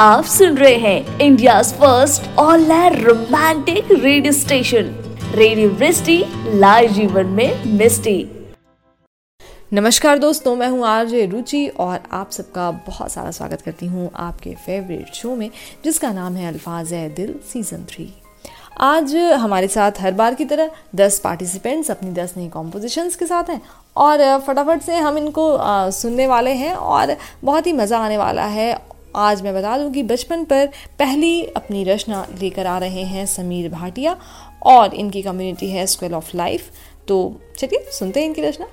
आप सुन रहे हैं India first all romantic radio station radio Vrishti live जीवन में मिस्टी नमस्कार दोस्तों, मैं हूँ आरजे रुचि और आप सबका बहुत सारा स्वागत करती हूँ आपके फेवरेट शो में, जिसका नाम है अल्फाज है दिल सीज़न थ्री आज हमारे साथ हर बार की तरह 10 पार्टिसिपेंट्स अपनी 10 नई कॉम्पोजिशंस के साथ हैं और फटाफट से हम इनको सुनने वाले हैं और बहुत ही मज़ा आने वाला है आज मैं बता दूँ कि बचपन पर पहली अपनी रचना लेकर आ रहे हैं समीर भाटिया और इनकी कम्युनिटी है स्कूल ऑफ़ लाइफ तो चलिए सुनते हैं इनकी रचना।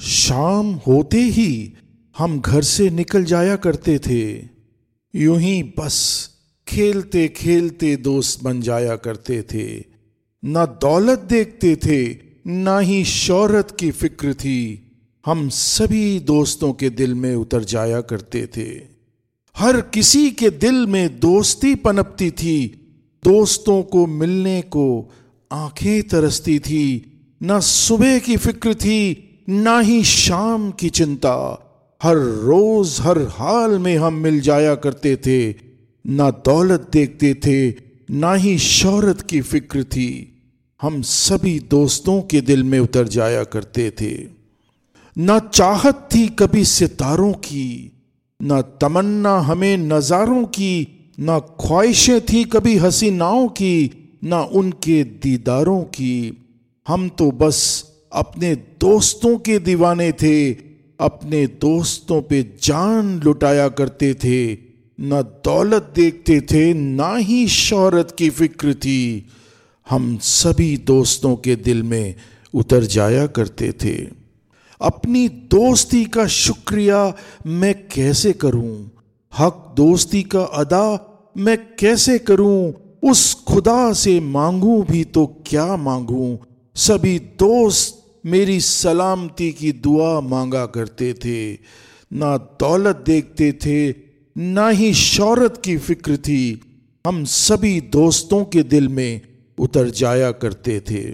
शाम होते ही हम घर से निकल जाया करते थे। यूँ ही बस खेलते खेलते दोस्त बन जाया करते थे। ना दौलत देखते थे, ना ही शौहरत की फ़िक्र थी। हम सभी दोस्तों के दिल में उतर जाया करते थे। हर किसी के दिल में दोस्ती पनपती थी। दोस्तों को मिलने को आँखें तरसती थी। न सुबह की फ़िक्र थी, ना ही शाम की चिंता। हर रोज, हर हाल में हम मिल जाया करते थे। ना दौलत देखते थे, ना ही शौहरत की फ़िक्र थी। हम सभी दोस्तों के दिल में उतर जाया करते थे। न चाहत थी कभी सितारों की, ना तमन्ना हमें नजारों की, ना ख्वाहिशें थी कभी हसीनाओं की, ना उनके दीदारों की। हम तो बस अपने दोस्तों के दीवाने थे, अपने दोस्तों पे जान लुटाया करते थे, न दौलत देखते थे, ना ही शौहरत की फ़िक्र थी। हम सभी दोस्तों के दिल में उतर जाया करते थे। अपनी दोस्ती का शुक्रिया मैं कैसे करूँ? हक दोस्ती का अदा मैं कैसे करूँ? उस खुदा से मांगू भी तो क्या मांगू? सभी दोस्त मेरी सलामती की दुआ मांगा करते थे। ना दौलत देखते थे, ना ही शौहरत की फ़िक्र थी। हम सभी दोस्तों के दिल में उतर जाया करते थे।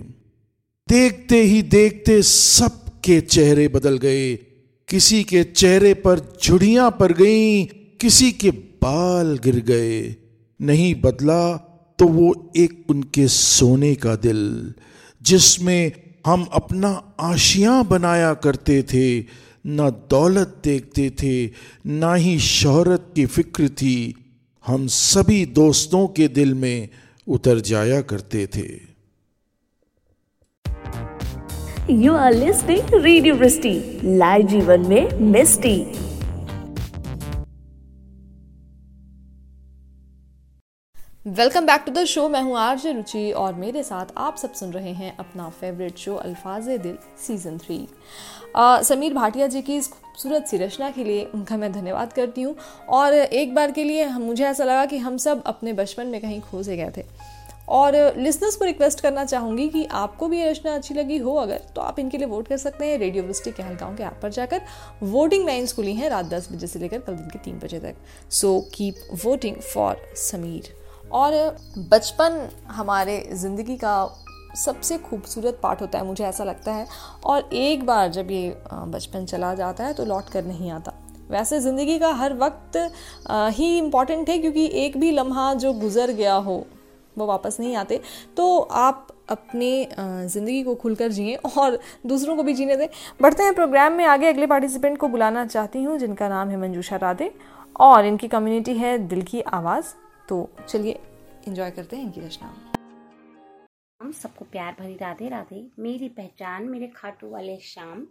देखते ही देखते सबके चेहरे बदल गए, किसी के चेहरे पर झुड़ियाँ पड़ गईं, किसी के बाल गिर गए। नहीं बदला तो वो एक उनके सोने का दिल, जिसमें हम अपना आशियाँ बनाया करते थे, न दौलत देखते थे, ना ही शोहरत की फ़िक्र थी। हम सभी दोस्तों के दिल में उतर जाया करते थे। You are listening radio Vrishti live जीवन में मिस्टी welcome back to the show मैं हूँ आरजे रुचि और मेरे साथ आप सब सुन रहे हैं अपना favourite show Alfaaz Dil season three Sameer Bhatia ji की इस खूबसूरत सी रचना के लिए उनका मैं धन्यवाद करती हूँ। और एक बार के लिए मुझे ऐसा लगा कि हम सब अपने बचपन में कहीं खो से गए थे। और लिसनर्स को रिक्वेस्ट करना चाहूँगी कि आपको भी ये रचना अच्छी लगी हो, अगर तो आप इनके लिए वोट कर सकते हैं रेडियो विस्टिक कहलगांव के ऐप पर जाकर। वोटिंग लाइन्स खुली हैं रात दस बजे से लेकर कल दिन के तीन बजे तक। So keep voting for Sameer और बचपन हमारे ज़िंदगी का सबसे खूबसूरत पार्ट होता है, मुझे ऐसा लगता है। और एक बार जब ये बचपन चला जाता है तो लौट कर नहीं आता। वैसे ज़िंदगी का हर वक्त ही इंपॉर्टेंट है, क्योंकि एक भी लम्हा जो गुज़र गया हो वो वापस नहीं आते। तो आप अपने ज़िंदगी को खुलकर जिए और दूसरों को भी जीने दें। बढ़ते हैं प्रोग्राम में। आगे अगले पार्टिसिपेंट को बुलाना चाहती हूँ, जिनका नाम है मंजूषा राधे और इनकी कम्युनिटी है दिल की आवाज़। तो चलिए इंजॉय करते हैं इनकी रचना। हम सबको प्यार भरी राधे राधे। मेरी पहचान, मेरे खाटू वाले शाम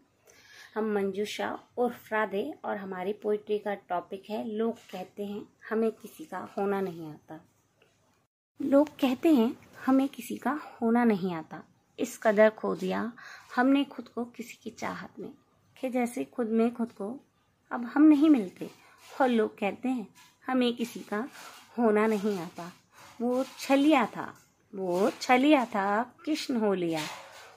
हम मंजूषा और राधे और हमारी पोइट्री का टॉपिक है, लोग कहते हैं, हमें किसी का होना नहीं आता। लोग कहते हैं, हमें किसी का होना नहीं आता। इस कदर खो दिया हमने खुद को किसी की चाहत में। कि जैसे खुद में खुद को अब हम नहीं मिलते। और लोग कहते हैं, हमें किसी का होना नहीं आता। वो छलिया था, वो छलिया था, कृष्ण हो लिया।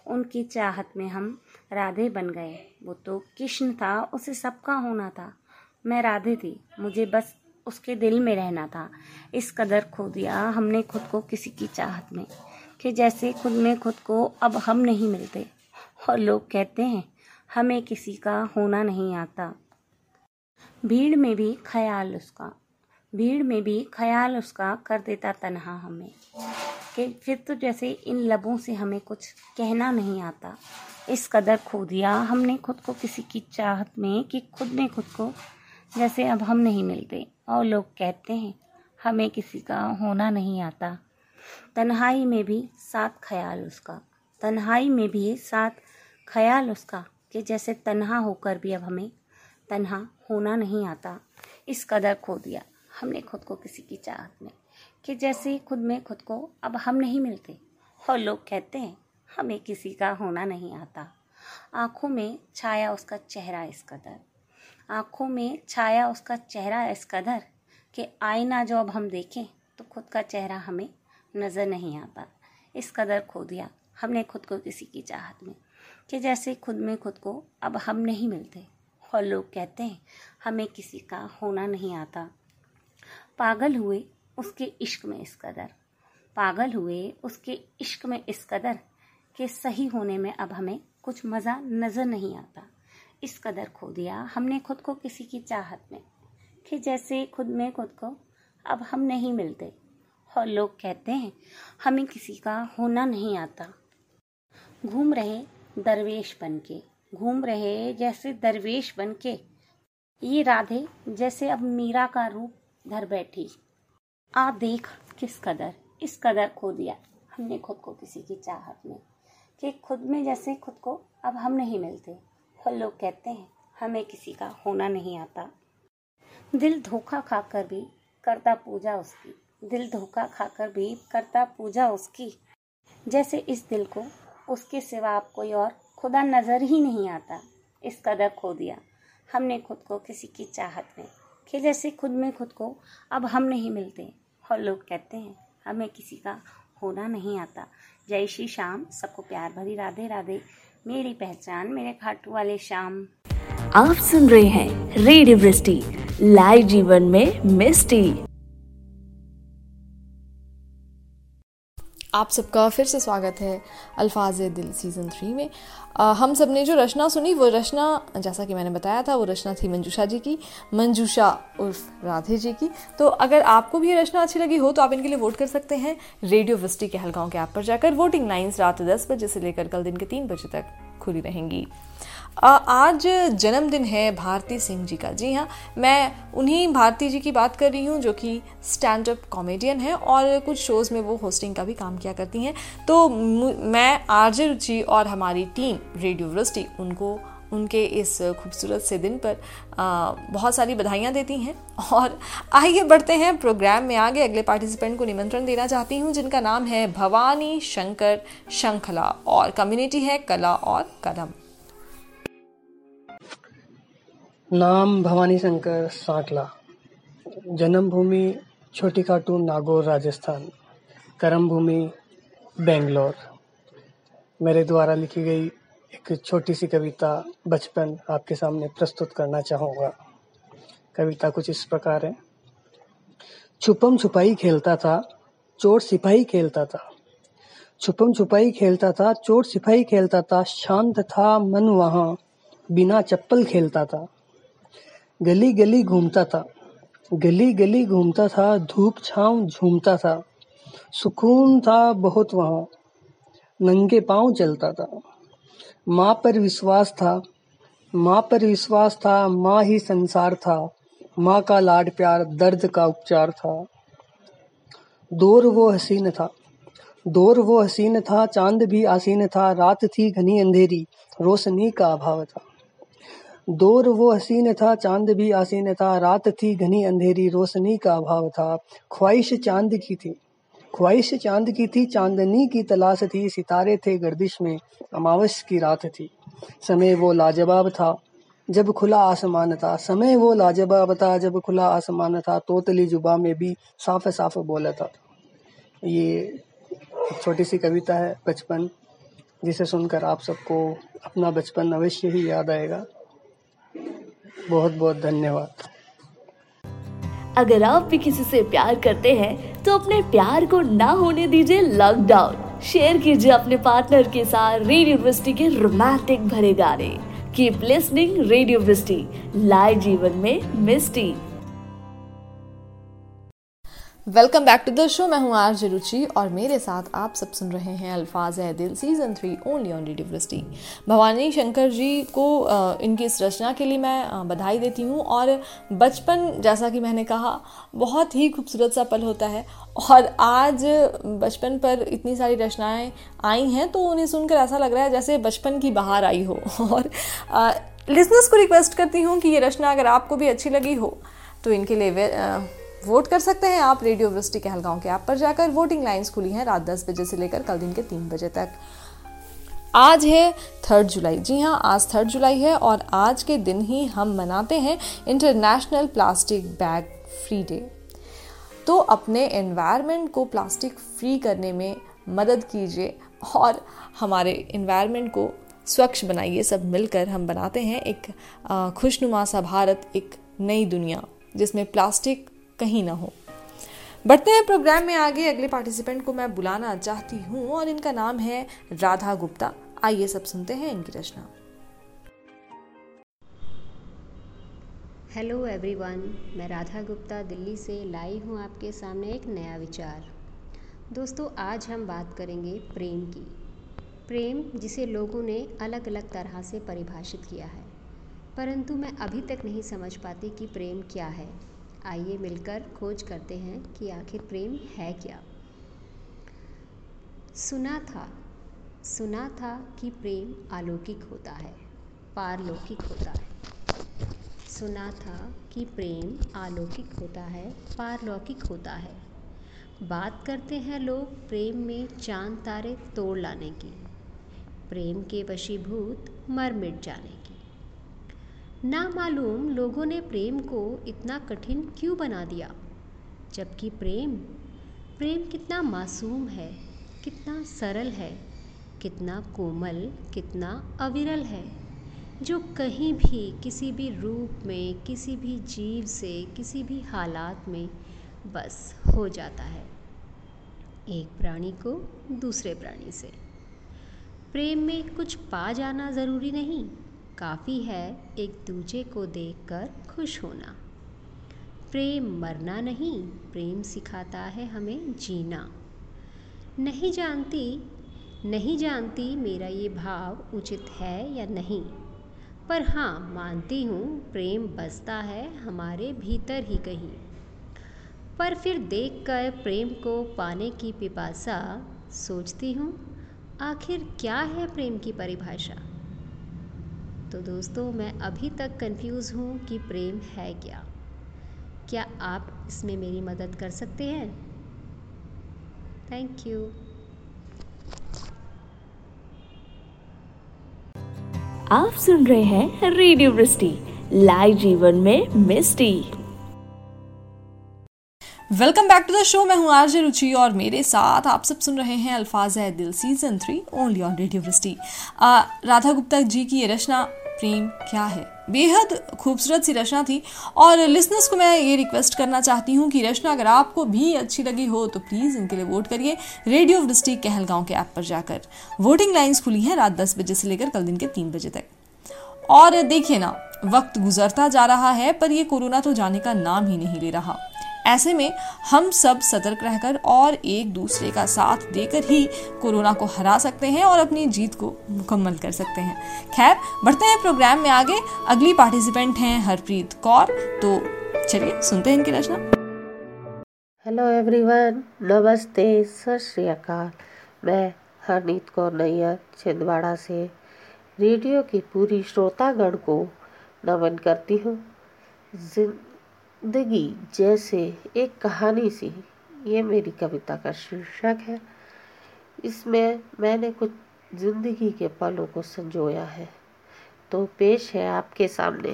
उनकी चाहत में हम राधे बन गए। वो तो कृष्ण था, उसे सबका होना था। मैं राधे थी, मुझे बस उसके दिल में रहना था। इस कदर खो दिया हमने खुद को किसी की चाहत में, कि जैसे खुद में खुद को अब हम नहीं मिलते। और लोग कहते हैं, हमें किसी का होना नहीं आता। भीड़ में भी ख्याल उसका, भीड़ में भी ख्याल उसका कर देता तनहा हमें, कि फिर तो जैसे इन लबों से हमें कुछ कहना नहीं आता। इस कदर खो दिया हमने खुद को किसी की चाहत में, कि खुद ने खुद को जैसे अब हम नहीं मिलते, और लोग कहते हैं, हमें किसी का होना नहीं आता। तन्हाई में भी साथ ख्याल उसका। तन्हाई में भी साथ ख्याल उसका कि जैसे तन्हा होकर भी अब हमें तन्हा होना नहीं आता। इस कदर खो दिया हमने खुद को किसी की चाहत में कि जैसे खुद में खुद को अब हम नहीं मिलते, और लोग कहते हैं, हमें किसी का होना नहीं आता। आँखों में छाया उसका चेहरा इस कदर। आँखों में छाया उसका चेहरा इस कदर कि आईना जो अब हम देखें तो खुद का चेहरा हमें नज़र नहीं आता। इस कदर खो दिया। हमने खुद को किसी की चाहत में कि जैसे खुद में खुद को अब हम नहीं मिलते। और लोग कहते हैं, हमें किसी का होना नहीं आता। पागल हुए उसके इश्क में इस कदर पागल हुए उसके इश्क में इस कदर कि सही होने में अब हमें कुछ मज़ा नज़र नहीं आता। इस कदर खो दिया हमने खुद को किसी की चाहत में, कि जैसे खुद में खुद को अब हम नहीं मिलते। और लोग कहते हैं, हमें किसी का होना नहीं आता। घूम रहे दरवेश बन के घूम रहे जैसे दरवेश बन के ये राधे जैसे अब मीरा का रूप धर बैठी। आ देख किस कदर, इस कदर खो दिया हमने खुद को किसी की चाहत में, कि खुद में जैसे खुद को अब हम नहीं मिलते। और लोग कहते हैं, हमें किसी का होना नहीं आता। दिल धोखा खाकर भी करता पूजा उसकी। दिल धोखा खाकर भी करता पूजा उसकी। जैसे इस दिल को, उसके सिवा आप कोई और खुदा नज़र ही नहीं आता। इस कदर खो दिया। हमने खुद को किसी की चाहत में कि जैसे खुद में खुद को अब हम नहीं मिलते। और लोग कहते हैं, हमें किसी का होना नहीं आता। जय श्री श्याम। सबको प्यार भरी राधे राधे मेरी पहचान, मेरे खाटू वाले शाम आप सुन रहे हैं रेडियो लाइव जीवन में मिस्टी। आप सबका फिर से स्वागत है अल्फाज दिल सीज़न थ्री में। आ, हम सबने जो रचना सुनी वो रचना जैसा कि मैंने बताया था वो रचना थी मंजूषा जी की मंजूषा उर्फ़ राधे जी की। तो अगर आपको भी ये रचना अच्छी लगी हो तो आप इनके लिए वोट कर सकते हैं रेडियो विस्टी के हलगांव के ऐप पर जाकर। वोटिंग लाइन्स रात दस बजे से लेकर कल दिन के तीन बजे तक खुली रहेंगी। आज जन्मदिन है भारती सिंह जी का। जी हाँ मैं उन्हीं भारती जी की बात कर रही हूँ जो कि स्टैंड अप कॉमेडियन है और कुछ शोज़ में वो होस्टिंग का भी काम किया करती हैं। तो मैं आरजे रुचि और हमारी टीम रेडियो वृष्टि उनको उनके इस खूबसूरत से दिन पर आ, बहुत सारी बधाइयाँ देती हैं। और आइए बढ़ते हैं प्रोग्राम में आगे। अगले पार्टिसिपेंट को निमंत्रण देना चाहती हूँ जिनका नाम है भवानी शंकर शंखला और कम्युनिटी है कला और कलम नाम भवानी शंकर सांकला। जन्मभूमि छोटी खाटू, नागौर, राजस्थान। कर्म भूमि बेंगलोर। मेरे द्वारा लिखी गई एक छोटी सी कविता बचपन आपके सामने प्रस्तुत करना चाहूँगा। कविता कुछ इस प्रकार है। छुपम छुपाई खेलता था, चोर सिपाही खेलता था। छुपम छुपाई खेलता था, चोर सिपाही खेलता था, शांत था मन वहाँ, बिना चप्पल खेलता था। गली गली घूमता था। गली गली घूमता था, धूप छाँव झूमता था। सुकून था बहुत वहाँ। नंगे पाँव चलता था। माँ पर विश्वास था। माँ पर विश्वास था, माँ ही संसार था। माँ का लाड प्यार, दर्द का उपचार था। दौर वो हसीन था। दौर वो हसीन था, चाँद भी आसीन था। रात थी घनी अंधेरी, रोशनी का अभाव था। दौर वो हसीन था, चाँद भी आसीन था। रात थी घनी अंधेरी, रोशनी का अभाव था। ख्वाहिश चाँद की थी। ख्वाहिश चाँद की थी, चांदनी की तलाश थी। सितारे थे गर्दिश में, अमावस की रात थी। समय वो लाजवाब था, जब खुला आसमान था। समय वो लाजवाब था, जब खुला आसमान था। तोतली जुबा में भी साफ़ साफ़ बोला था। ये छोटी सी कविता है, बचपन, जिसे सुनकर आप सबको अपना बचपन अवश्य ही याद आएगा। बहुत बहुत धन्यवाद। अगर आप भी किसी से प्यार करते हैं तो अपने प्यार को ना होने दीजिए लॉकडाउन शेयर कीजिए अपने पार्टनर के साथ रेडियो वृष्टि के रोमांटिक भरे गाने। कीप लिस्निंग रेडियो वृष्टि लाए जीवन में मिस्टी welcome back to the show मैं हूँ आर रुचि और मेरे साथ आप सब सुन रहे हैं अल्फाज है Dil season three only on radio Vrishti Bhavani Shankar जी को इनकी इस रचना के लिए मैं बधाई देती हूँ और बचपन, जैसा कि मैंने कहा, बहुत ही खूबसूरत सा पल होता है और आज बचपन पर इतनी सारी रचनाएँ आई हैं तो उन्हें सुनकर ऐसा लग रहा है जैसे बचपन की बाहर आई हो। और लिसनर्स को रिक्वेस्ट करती हूँ कि ये रचना अगर आपको भी अच्छी लगी हो तो इनके लिए वोट कर सकते हैं आप रेडियो वृष्टि कहलगांव के ऐप पर जाकर। वोटिंग लाइन्स खुली हैं रात दस बजे से लेकर कल दिन के तीन बजे तक। आज है थर्ड जुलाई। जी हाँ आज थर्ड जुलाई है और आज के दिन ही हम मनाते हैं international plastic bag free day. तो अपने एनवायरनमेंट को प्लास्टिक फ्री करने में मदद कीजिए और हमारे इन्वायरमेंट को स्वच्छ बनाइए। सब मिलकर हम बनाते हैं एक खुशनुमा सा भारत, एक नई दुनिया जिसमें प्लास्टिक कहीं ना हो। बढ़ते हैं प्रोग्राम में आगे। अगले पार्टिसिपेंट को मैं बुलाना चाहती हूँ और इनका नाम है राधा गुप्ता। आइए सब सुनते हैं इनकी रचना। हेलो एवरीवन मैं राधा गुप्ता दिल्ली से लाई हूँ आपके सामने एक नया विचार। दोस्तों, आज हम बात करेंगे प्रेम की। प्रेम जिसे लोगों ने अलग अलग तरह से परिभाषित किया है। परंतु मैं अभी तक नहीं समझ पाती कि प्रेम क्या है। आइए मिलकर खोज करते हैं कि आखिर प्रेम है क्या। सुना था सुना था कि प्रेम अलौकिक होता है, पारलौकिक होता है। सुना था कि प्रेम अलौकिक होता है, पारलौकिक होता है। बात करते हैं लोग प्रेम में चाँद तारे तोड़ लाने की। प्रेम के वशीभूत मर मिट जाने ना मालूम लोगों ने प्रेम को इतना कठिन क्यों बना दिया? जबकि प्रेम प्रेम कितना मासूम है, कितना सरल है, कितना कोमल, कितना अविरल है। जो कहीं भी, किसी भी रूप में, किसी भी जीव से, किसी भी हालात में बस हो जाता है। एक प्राणी को दूसरे प्राणी से। प्रेम में कुछ पा जाना ज़रूरी नहीं। काफ़ी है एक दूजे को देखकर खुश होना। प्रेम मरना नहीं, प्रेम सिखाता है हमें जीना। नहीं जानती नहीं जानती मेरा ये भाव उचित है या नहीं। पर हाँ मानती हूँ प्रेम बसता है हमारे भीतर ही कहीं। पर फिर देखकर प्रेम को पाने की पिपासा, सोचती हूँ, आखिर क्या है प्रेम की परिभाषा? तो दोस्तों मैं अभी तक कंफ्यूज हूँ कि प्रेम है क्या। क्या आप इसमें मेरी मदद कर सकते हैं? थैंक यू आप सुन रहे हैं रेडियो वृष्टि लाइव जीवन में मिस्टी। Welcome back to the show मैं हूँ आरजे रुचि और मेरे साथ आप सब सुन रहे हैं अल्फाज है Dil season three only on radio Vrishti. Radha Gupta जी की ये रचना प्रेम क्या है? बेहद खूबसूरत सी रचना थी और लिसनर्स को मैं ये रिक्वेस्ट करना चाहती हूँ कि रचना अगर आपको भी अच्छी लगी हो तो प्लीज़ इनके लिए वोट करिए रेडियो वृष्टि कहलगांव के ऐप पर जाकर। वोटिंग लाइन्स खुली हैं रात दस बजे से लेकर कल दिन के तीन बजे तक। और देखिए ना, वक्त गुजरता जा रहा है पर ये कोरोना तो जाने का नाम ही नहीं ले रहा। ऐसे में हम सब सतर्क रहकर और एक दूसरे का साथ देकर ही कोरोना को हरा सकते हैं और अपनी जीत को मुकम्मल कर सकते हैं। खैर, बढ़ते हैं प्रोग्राम में आगे। अगली पार्टिसिपेंट हैं हरप्रीत कौर। तो चलिए, सुनते हैं इनकी रचना। हेलो एवरीवन नमस्ते, सत श्री अकाल। मैं हरनीत कौर नैयर छिंदवाड़ा से। रेडियो की पूरी श्रोतागण को नमन करती हूँ। ज़िंदगी जैसे एक कहानी सी। ये मेरी कविता का शीर्षक है। इसमें मैंने कुछ ज़िंदगी के पलों को संजोया है। तो पेश है आपके सामने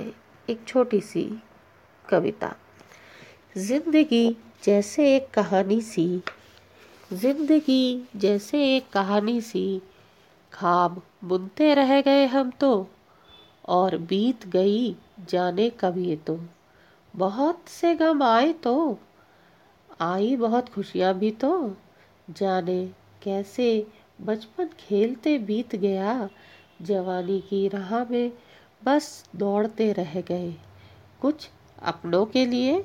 एक छोटी सी कविता। ज़िंदगी जैसे एक कहानी सी। ज़िंदगी जैसे एक कहानी सी। खाब बुनते रह गए हम तो। और बीत गई जाने कभी तो। बहुत से गम आए तो आई बहुत खुशियाँ भी तो। जाने कैसे बचपन खेलते बीत गया, जवानी की राह में बस दौड़ते रह गए। कुछ अपनों के लिए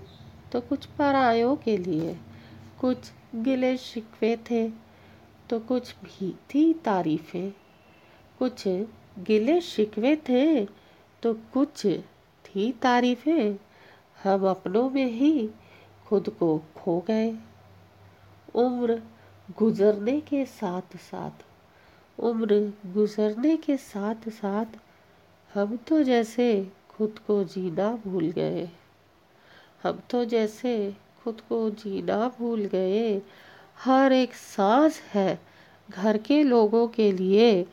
तो कुछ परायों के लिए। कुछ गिले शिकवे थे तो कुछ भी थी तारीफें। कुछ गिले शिकवे थे तो कुछ थी तारीफें। हम अपनों में ही खुद को खो गए। उम्र गुजरने के साथ साथ उम्र गुजरने के साथ साथ हम तो जैसे खुद को जीना भूल गए। हम तो जैसे खुद को जीना भूल गए। हर एक सांस है घर के लोगों के लिए,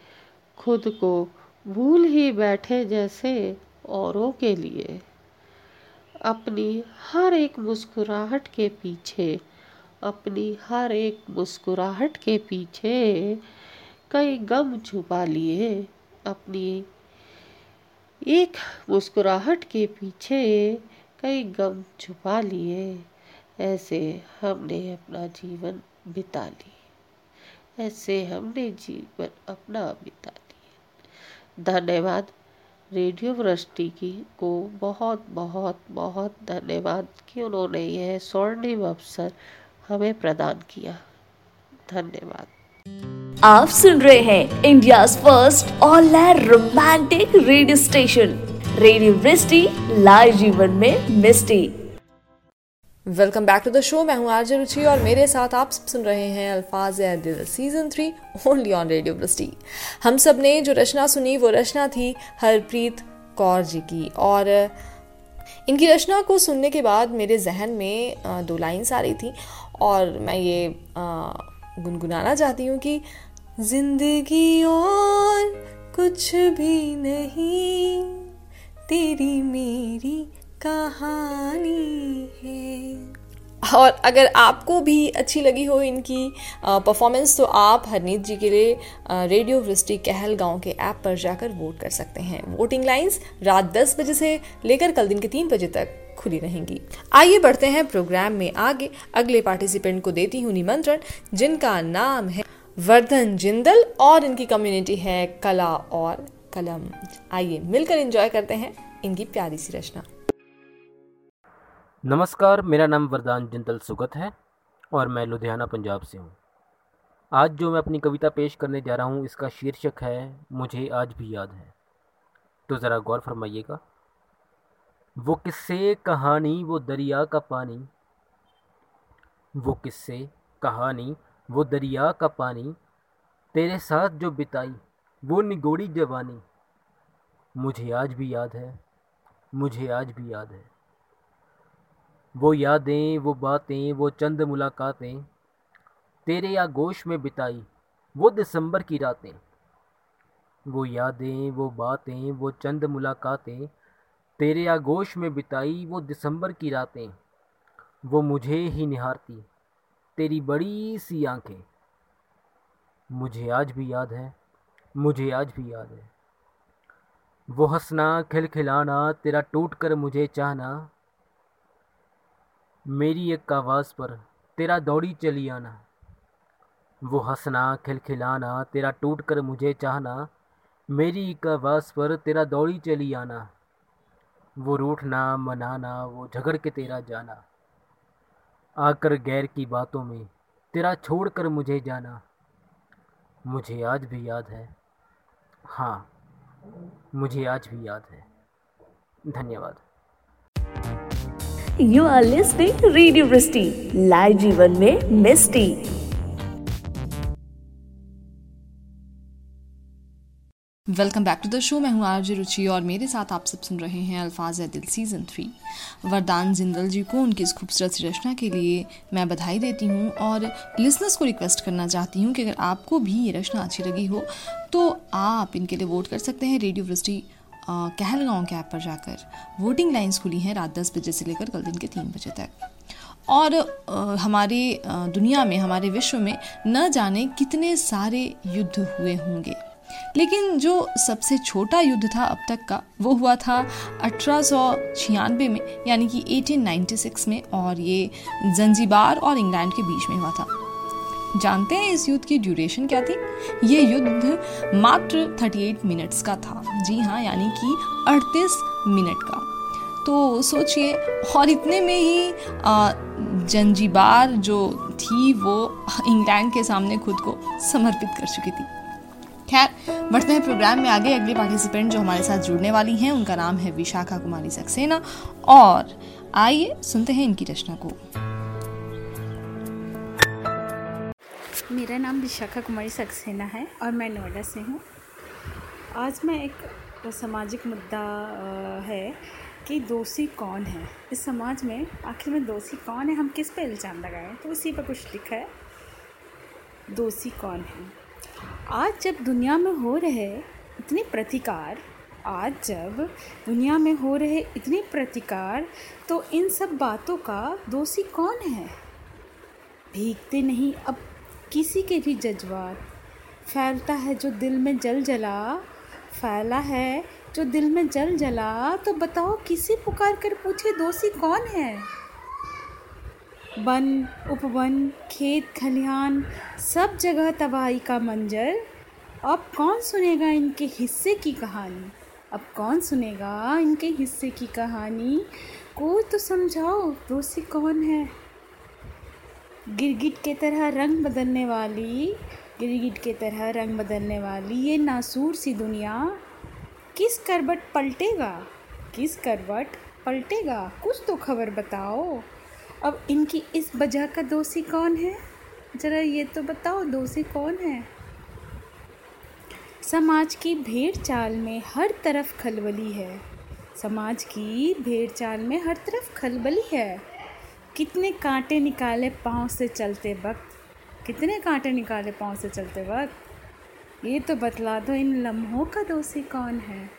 खुद को भूल ही बैठे जैसे औरों के लिए। अपनी हर एक मुस्कुराहट के पीछे, अपनी हर एक मुस्कुराहट के पीछे कई गम छुपा लिए। अपनी एक मुस्कुराहट के पीछे कई गम छुपा लिए। ऐसे हमने अपना जीवन बिता लिए। ऐसे हमने जीवन अपना बिता लिया धन्यवाद। रेडियो वृष्टि की को बहुत बहुत बहुत धन्यवाद कि उन्होंने यह स्वर्णिम अवसर हमें प्रदान किया। धन्यवाद। आप सुन रहे हैं India first all romantic radio station. Radio Vrishti live जीवन में मिस्टी। Welcome back to the show मैं हूँ आरजे रुचि और मेरे साथ आप सुन रहे हैं Alfaaz Dil. Season three only on radio Vrishti हम सबने जो रचना सुनी, वो रचना थी हरप्रीत कौर जी की। और इनकी रचना को सुनने के बाद मेरे जहन में दो लाइन्स आ रही थी। और मैं ये गुनगुनाना चाहती हूँ कि ज़िंदगी और कुछ भी नहीं, तेरी मेरी कहानी है। और अगर आपको भी अच्छी लगी हो इनकी परफॉर्मेंस तो आप हरनीत जी के लिए रेडियो वृष्टि कहल गाँव के ऐप पर जाकर वोट कर सकते हैं। वोटिंग लाइंस रात 10 बजे से लेकर कल दिन के तीन बजे तक खुली रहेंगी। आइए बढ़ते हैं प्रोग्राम में आगे। अगले पार्टिसिपेंट को देती हूँ निमंत्रण, जिनका नाम है वर्धन जिंदल और इनकी कम्युनिटी है कला और कलम। आइए मिलकर एंजॉय करते हैं इनकी प्यारी सी रचना। नमस्कार, मेरा नाम वरदान जिंदल सुगत है और मैं लुधियाना, पंजाब से हूँ। आज जो मैं अपनी कविता पेश करने जा रहा हूँ, इसका शीर्षक है, मुझे आज भी याद है। तो ज़रा गौर फरमाइएगा। वो किस्से, कहानी, वो दरिया का पानी। वो किस्से, कहानी, वो दरिया का पानी। तेरे साथ जो बिताई, वो निगोड़ी जवानी। मुझे आज भी याद है, मुझे आज भी याद है। वो यादें, वो बातें, वो चंद मुलाकातें तेरे आगोश में बिताई, वो दिसंबर की रातें। वो यादें, वो बातें, वो चंद मुलाकातें तेरे आगोश में बिताई, वो दिसंबर की रातें। वो मुझे ही निहारती, तेरी बड़ी सी आँखें। मुझे आज भी याद है, मुझे आज भी याद है। वो हंसना, खिलखिलाना, तेरा टूट कर मुझे चाहना मेरी एक आवाज़ पर तेरा दौड़ी चली आना। वो हंसना, खिलखिलाना, तेरा टूट कर मुझे चाहना, मेरी एक आवाज़ पर तेरा दौड़ी चली आना। वो रूठना, मनाना, वो झगड़ के तेरा जाना। आकर गैर की बातों में तेरा छोड़ कर मुझे जाना। मुझे आज भी याद है। हाँ मुझे आज भी याद है। धन्यवाद। You are listening radio Vrishti live जीवन में मिस्टी welcome back to the show मैं हूँ आरजे रुचि और मेरे साथ आप सब सुन रहे हैं अल्फाज दिल सीज़न थ्री वरदान जिंदल जी को उनकी इस खूबसूरत रचना के लिए मैं बधाई देती हूँ और लिसनर्स को रिक्वेस्ट करना चाहती हूँ कि अगर आपको भी ये रचना अच्छी लगी हो तो आप इनके लिए वोट कर सकते हैं रेडियो वृष्टि कहलगांव के ऐप पर जाकर वोटिंग लाइन्स खुली हैं रात दस बजे से लेकर कल दिन के तीन बजे तक। और हमारे दुनिया में, हमारे विश्व में न जाने कितने सारे युद्ध हुए होंगे। लेकिन जो सबसे छोटा युद्ध था अब तक का, वो हुआ था अठारह सौ छियानवे में, यानी कि 1896 में, और ये जंजीबार और इंग्लैंड के बीच में हुआ था। जानते हैं इस युद्ध की ड्यूरेशन क्या थी? ये युद्ध मात्र 38 मिनट्स का था। जी हाँ यानी कि 38 मिनट का। तो सोचिए, और इतने में ही जंजीबार जो थी, वो इंग्लैंड के सामने खुद को समर्पित कर चुकी थी। खैर, बढ़ते हैं प्रोग्राम में आगे। अगली पार्टिसिपेंट जो हमारे साथ जुड़ने वाली हैं, उनका नाम है विशाखा कुमारी सक्सेना। और आइए सुनते हैं इनकी रचना को। मेरा नाम विशाखा कुमारी सक्सेना है और मैं नोएडा से हूँ। आज मैं एक सामाजिक मुद्दा है कि दोषी कौन है। इस समाज में, आखिर में दोषी कौन है, हम किस पे इल्ज़ाम लगाएँ? तो उसी पर कुछ लिखा है। दोषी कौन है? आज जब दुनिया में हो रहे इतने प्रतिकार, आज जब दुनिया में हो रहे इतने प्रतिकार तो इन सब बातों का दोषी कौन है? भीगते नहीं, अब किसी के भी जज्बात। फैलता है जो दिल में जल जला, फैला है जो दिल में जल जला तो बताओ किसी पुकार कर पूछे दोषी कौन है? वन, उपवन, खेत, खलिहान, सब जगह तबाही का मंजर। अब कौन सुनेगा इनके हिस्से की कहानी? अब कौन सुनेगा इनके हिस्से की कहानी? कोई तो समझाओ, दोषी कौन है? गिरगिट के तरह रंग बदलने वाली, गिरगिट के तरह रंग बदलने वाली ये नासूर सी दुनिया किस करवट पलटेगा? किस करवट पलटेगा? कुछ तो खबर बताओ। अब इनकी इस वजह का दोषी कौन है? ज़रा ये तो बताओ, दोषी कौन है? समाज की भेड़ चाल में हर तरफ़ खलबली है। समाज की भेड़ चाल में हर तरफ़ खलबली है। कितने कांटे निकाले पाँव से चलते वक्त? कितने कांटे निकाले पाँव से चलते वक्त? ये तो बतला दो इन लम्हों का दोषी कौन है?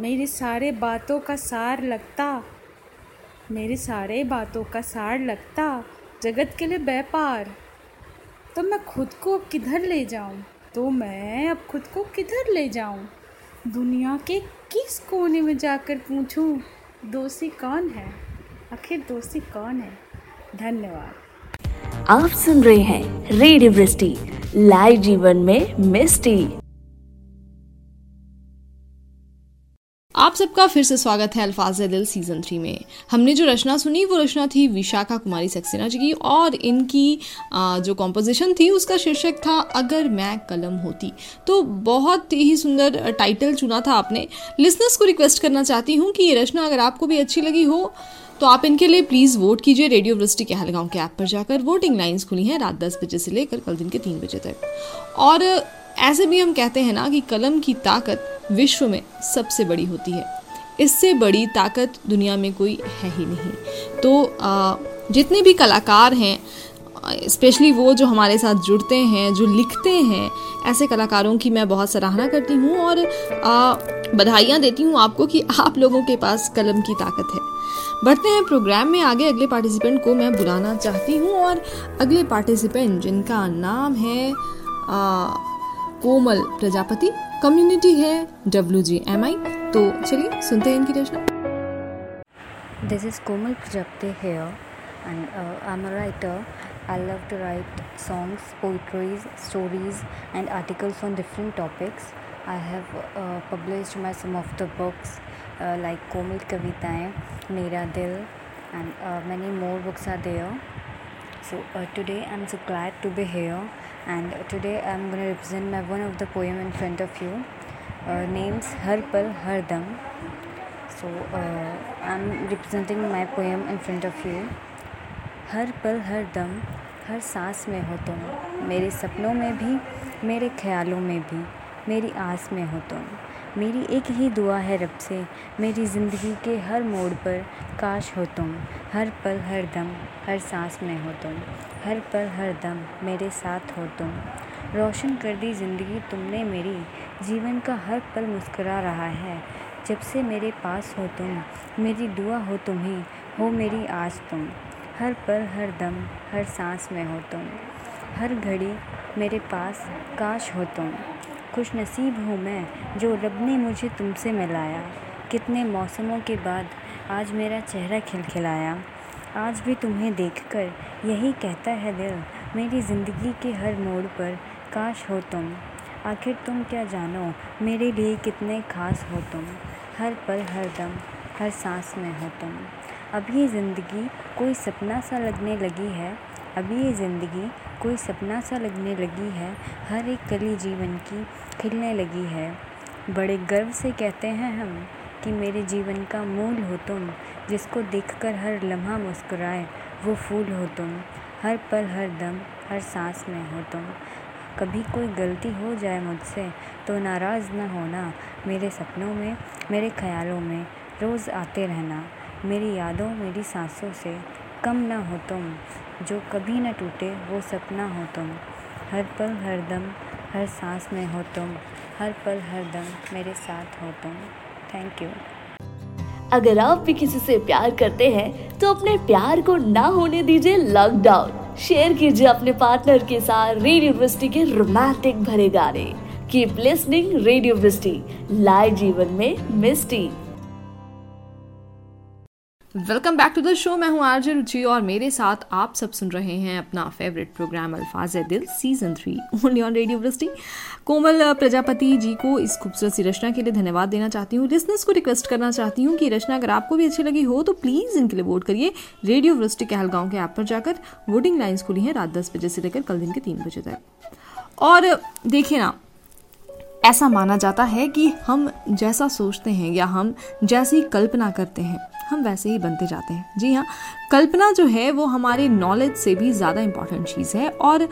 मेरी सारे बातों का सार लगता। मेरे सारे बातों का सार लगता, जगत के लिए व्यापार तो मैं खुद को अब किधर ले जाऊँ? तो मैं अब खुद को किधर ले जाऊँ? दुनिया के किस कोने में जाकर पूछूँ, दोषी कौन है? आखिर दोषी कौन है? धन्यवाद। आप सुन रहे हैं रेडियो वृष्टि लाइव जीवन में मिस्टी। आप सबका फिर से स्वागत है अल्फाज दिल सीज़न थ्री में। हमने जो रचना सुनी वो रचना थी विशाखा कुमारी सक्सेना जी की और इनकी जो कॉम्पोजिशन थी उसका शीर्षक था अगर मैं कलम होती। तो बहुत ही सुंदर टाइटल चुना था आपने। लिसनर्स को रिक्वेस्ट करना चाहती हूँ कि ये रचना अगर आपको भी अच्छी लगी हो तो आप इनके लिए प्लीज़ वोट कीजिए रेडियो वृष्टि के हलगांव के ऐप पर जाकर। वोटिंग लाइंस खुली हैं रात दस बजे से लेकर कल दिन के तीन बजे तक। और, ऐसे भी हम कहते हैं ना कि कलम की ताकत विश्व में सबसे बड़ी होती है। इससे बड़ी ताकत दुनिया में कोई है ही नहीं। तो जितने भी कलाकार हैं स्पेशली वो जो हमारे साथ जुड़ते हैं, जो लिखते हैं, ऐसे कलाकारों की मैं बहुत सराहना करती हूँ और बधाइयाँ देती हूँ आपको कि आप लोगों के पास कलम की ताकत है। बढ़ते हैं प्रोग्राम में। आगे अगले पार्टिसिपेंट को मैं बुलाना चाहती हूँ और अगले पार्टिसिपेंट जिनका नाम है आ, कोमल प्रजापति कम्युनिटी है डब्ल्यू जी एम आई तो चलिए सुनते हैं इनकी रचना। This is Komal Prajapati here and I am writer I love to write songs, poetries, stories, and articles on different topics. I have uh, published my some of the books like Komal Kavitayein Mera Dil and many more books are there so today I am so glad to be here and today I am gonna represent my one of the poem in front of you names Har Pal Har Dam so I am representing my poem in front of you Har Pal Har Dam हर सांस में हो तुम। मेरे सपनों में भी, मेरे ख्यालों में भी, मेरी आस में हो तुम। मेरी एक ही दुआ है रब से, मेरी ज़िंदगी के हर मोड़ पर काश हो तुम, हर पल हर दम, हर सांस में हो तुम, हर पल हर दम मेरे साथ हो तुम। रोशन कर दी ज़िंदगी तुमने मेरी, जीवन का हर पल मुस्करा रहा है। जब से मेरे पास हो तुम, मेरी दुआ हो तुम्हें, हो मेरी आज तुम, हर पल हर दम, हर सांस में हो तुम, हर घड़ी मेरे पास काश हो तुम। खुश नसीब हूँ मैं, जो रब ने मुझे तुमसे मिलाया। कितने मौसमों के बाद आज मेरा चेहरा खिलखिलाया। आज भी तुम्हें देखकर यही कहता है दिल, मेरी ज़िंदगी के हर मोड़ पर काश हो तुम। आखिर तुम क्या जानो, मेरे लिए कितने खास हो तुम। हर पल, हर दम, हर सांस में हो तुम। अब ये ज़िंदगी कोई सपना सा लगने लगी है अभी ये ज़िंदगी कोई सपना सा लगने लगी है, हर एक कली जीवन की खिलने लगी है। बड़े गर्व से कहते हैं हम कि मेरे जीवन का मूल हो तुम, जिसको देखकर हर लम्हा मुस्कुराए, वो फूल हो तुम। हर पल, हर दम, हर सांस में हो तुम। कभी कोई गलती हो जाए मुझसे तो नाराज़ न होना मेरे सपनों में, मेरे ख्यालों में। रोज़ आते रहना मेरी यादों, मेरी सांसों से कम ना हो तुम। जो कभी न टूटे, वो सपना हो तुम। हर पल, हर दम, हर सांस में हो तुम। हर पल, हर दम मेरे साथ हो तुम। थैंक यू अगर आप भी किसी से प्यार करते हैं तो अपने प्यार को ना होने दीजिए लॉकडाउन शेयर कीजिए अपने पार्टनर के साथ रेडियो वृष्टि के रोमांटिक भरे गाने। Keep listening radio Vrishti live जीवन में मिस्टी welcome back to the show मैं हूँ आरजे रुचि और मेरे साथ आप सब सुन रहे हैं अपना favourite programme Alfaaz Dil season three only on radio Komal Prajapati ji को इस खूबसूरत सी रचना के लिए धन्यवाद देना चाहती हूँ। लिसनर्स को रिक्वेस्ट करना चाहती हूँ कि रचना अगर आपको भी अच्छी लगी हो तो प्लीज़ इनके लिए वोट करिए रेडियो वृष्टि कहलगांव के ऐप पर जाकर। वोटिंग लाइन्स खुली हैं रात दस बजे से लेकर कल दिन के तीन बजे तक। और, देखिए ना, ऐसा माना जाता है कि हम जैसा सोचते हैं या हम जैसी कल्पना करते हैं हम वैसे ही बनते जाते हैं। जी हाँ कल्पना जो है वो हमारे नॉलेज से भी ज़्यादा इंपॉर्टेंट चीज़ है और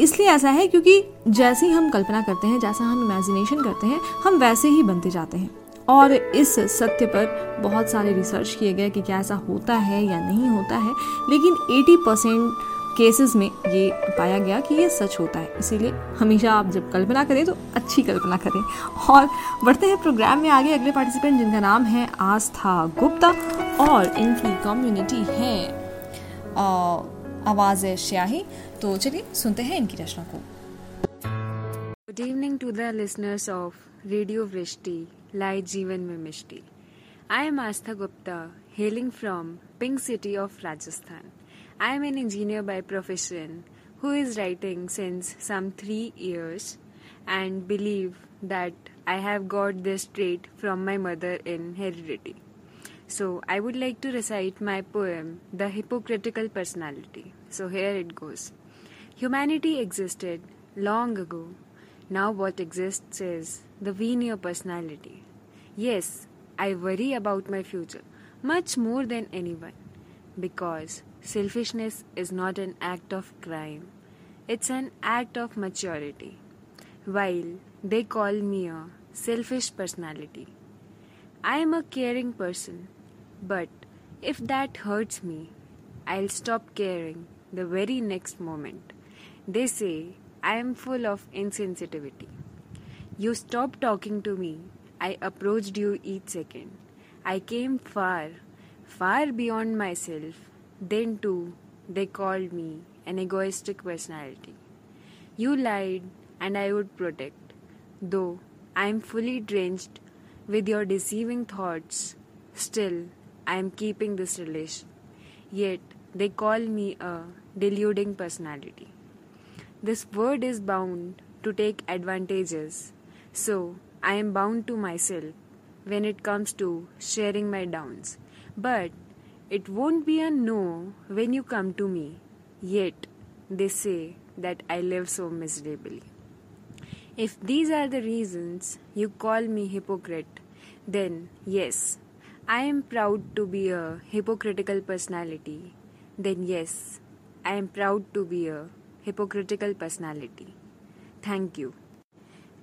इसलिए ऐसा है क्योंकि जैसे ही हम कल्पना करते हैं, जैसा हम इमेजिनेशन करते हैं, हम वैसे ही बनते जाते हैं। और इस सत्य पर बहुत सारे रिसर्च किए गए कि क्या ऐसा होता है या नहीं होता है, लेकिन 80 परसेंट केसेस में ये पाया गया कि ये सच होता है। इसीलिए हमेशा आप जब कल्पना करें तो अच्छी कल्पना करें। और बढ़ते हैं प्रोग्राम में आगे अगले पार्टिसिपेंट जिनका नाम है आस्था गुप्ता और इनकी कम्युनिटी है आवाज़ श्याही तो चलिए सुनते हैं इनकी रचना को। Good evening to the listeners of radio Vrishti light जीवन में मिष्टी I am Aastha Gupta hailing from pink city of Rajasthan I am an engineer by profession who is writing since some three years and believe that I have got this trait from my mother in heredity. So I would like to recite my poem, The Hypocritical Personality. So here it goes. Humanity existed long ago. Now what exists is the venial personality. Yes, I worry about my future much more than anyone because Selfishness is not an act of crime, it's an act of maturity. While they call me a selfish personality, I am a caring person, but if that hurts me, I'll stop caring the very next moment. They say I am full of insensitivity. You stopped talking to me. I approached you each second. I came far, far beyond myself then, too, they called me an egoistic personality. You lied, and I would protect. Though I am fully drenched with your deceiving thoughts, still I am keeping this relation. Yet they call me a deluding personality. This word is bound to take advantages, so I am bound to myself when it comes to sharing my downs. But it won't be a no when you come to me, yet they say that I live so miserably. If these are the reasons you call me hypocrite, then yes, I am proud to be a hypocritical personality. Then yes, I am proud to be a hypocritical personality. Thank you.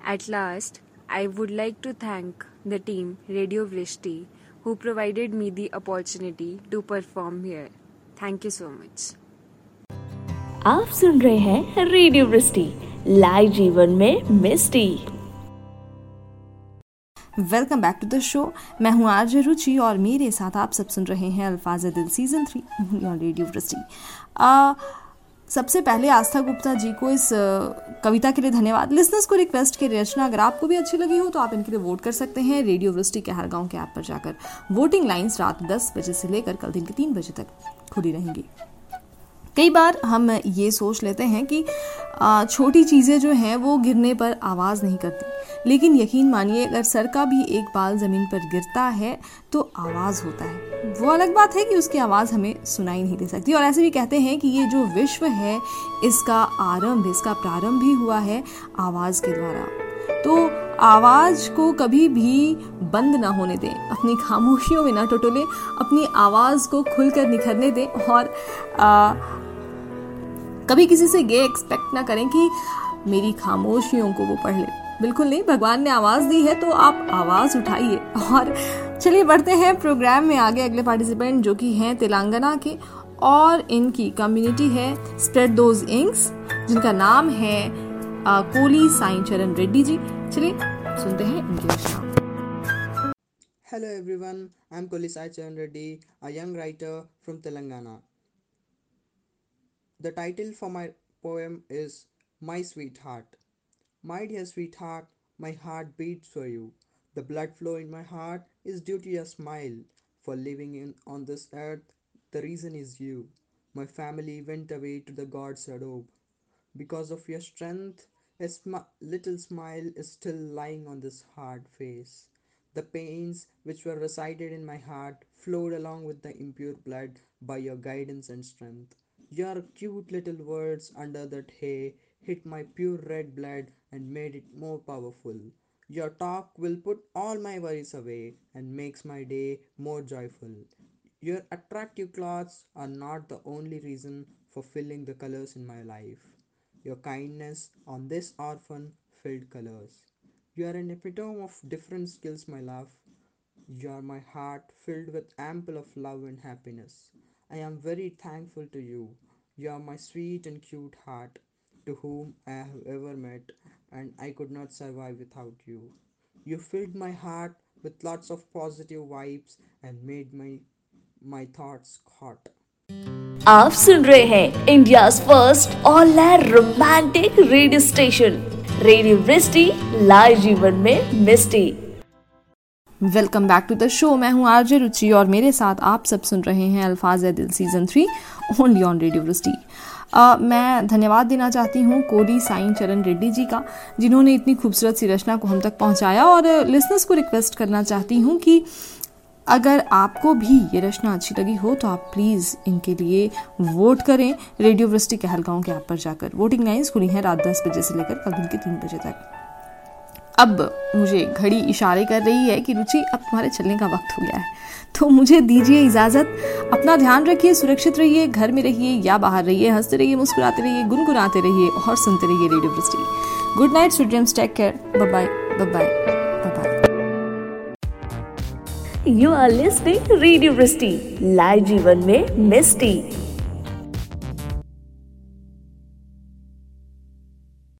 At last, I would like to thank the team Radio Vrishti who provided me the opportunity to perform here. Thank you so much. आप सुन रहे हैं radio Vrishti live जीवन में मिस्टी welcome back to the show मैं हूँ RJ रुचि और मेरे साथ आप सब सुन रहे हैं अल्फाज दिल सीज़न थ्री ऑन रेडियो वृष्टि सबसे पहले आस्था गुप्ता जी को इस कविता के लिए धन्यवाद। लिसनर्स को रिक्वेस्ट की रचना, अगर आपको भी अच्छी लगी हो तो आप इनके लिए वोट कर सकते हैं रेडियो वृष्टि के हर गाँव के ऐप पर जाकर। वोटिंग लाइन्स रात 10 बजे से लेकर कल दिन के तीन बजे तक खुली रहेंगी। कई बार हम ये सोच लेते हैं कि छोटी चीज़ें जो हैं वो गिरने पर आवाज़ नहीं करती। लेकिन यकीन मानिए अगर सर का भी एक बाल ज़मीन पर गिरता है तो आवाज़ होता है। वो अलग बात है कि उसकी आवाज़ हमें सुनाई नहीं दे सकती। और ऐसे भी कहते हैं कि ये जो विश्व है इसका आरंभ इसका प्रारंभ भी हुआ है आवाज़ के द्वारा। तो आवाज़ को कभी भी बंद ना होने दें। अपनी खामोशियों में ना टटोलें अपनी आवाज़ को खुलकर निखरने दें। और आ, कभी किसी से ये एक्सपेक्ट ना करें कि मेरी खामोशियों को वो पढ़ ले। बिल्कुल नहीं भगवान ने आवाज़ दी है तो आप आवाज़ उठाइए। और चलिए बढ़ते हैं प्रोग्राम में आगे अगले पार्टिसिपेंट जो कि हैं तेलंगाना के और इनकी कम्युनिटी है स्प्रेड दोज इंक्स जिनका नाम है कोली साई चरण रेड्डी जी। चलिए सुनते हैं इनकी रचना। Hello everyone, I'm Koli Sai Charan Reddy, a young writer from Telangana. The title for my poem is My Sweetheart. My dear sweetheart, my heart beats for you. The blood flow in my heart is due to your smile. For living in on this earth, the reason is you. My family went away to the God's adobe. Because of your strength, a sm- little smile is still lying on this hard face. The pains which were resided in my heart flowed along with the impure blood by your guidance and strength. Your cute little words under that hay hit my pure red blood and made it more powerful. Your talk will put all my worries away and makes my day more joyful. Your attractive clothes are not the only reason for filling the colors in my life. Your kindness on this orphan filled colors. You are an epitome of different skills, my love. You are my heart filled with ample of love and happiness. I am very thankful to you. You are my sweet and cute heart, to whom I have ever met, and I could not survive without you. You filled my heart with lots of positive vibes and made my my thoughts hot. आप सुन रहे हैं India first all romantic radio station radio Vrishti live जीवन में मिस्टी welcome back to the show मैं हूँ RJ रुचि और मेरे साथ आप सब सुन रहे हैं Alfaaz Dil season three only on radio Vrishti मैं धन्यवाद देना चाहती हूँ कोली साईं चरण रेड्डी जी का, जिन्होंने इतनी खूबसूरत सी रचना को हम तक पहुँचाया और लिसनर्स को रिक्वेस्ट करना चाहती हूँ कि अगर आपको भी ये रचना अच्छी लगी हो तो आप प्लीज़ इनके लिए वोट करें रेडियो वृष्टि कहलगांव के ऐप पर जाकर। वोटिंग लाइन्स खुली हैं रात दस बजे से लेकर कल दिन के तीन बजे तक। अब मुझे घड़ी इशारे कर रही है कि रुचि, अब तुम्हारे चलने का वक्त हो गया है। तो मुझे दीजिए इजाज़त। अपना ध्यान रखिए, सुरक्षित रहिए, घर में रहिए या बाहर रहिए, हँसते रहिए, मुस्कुराते रहिए, गुनगुनाते रहिए और सुनते रहिए radio Vrishti good night sweet dreams take care. Bye bye you are listening radio Vrishti live जीवन में मिस्टी।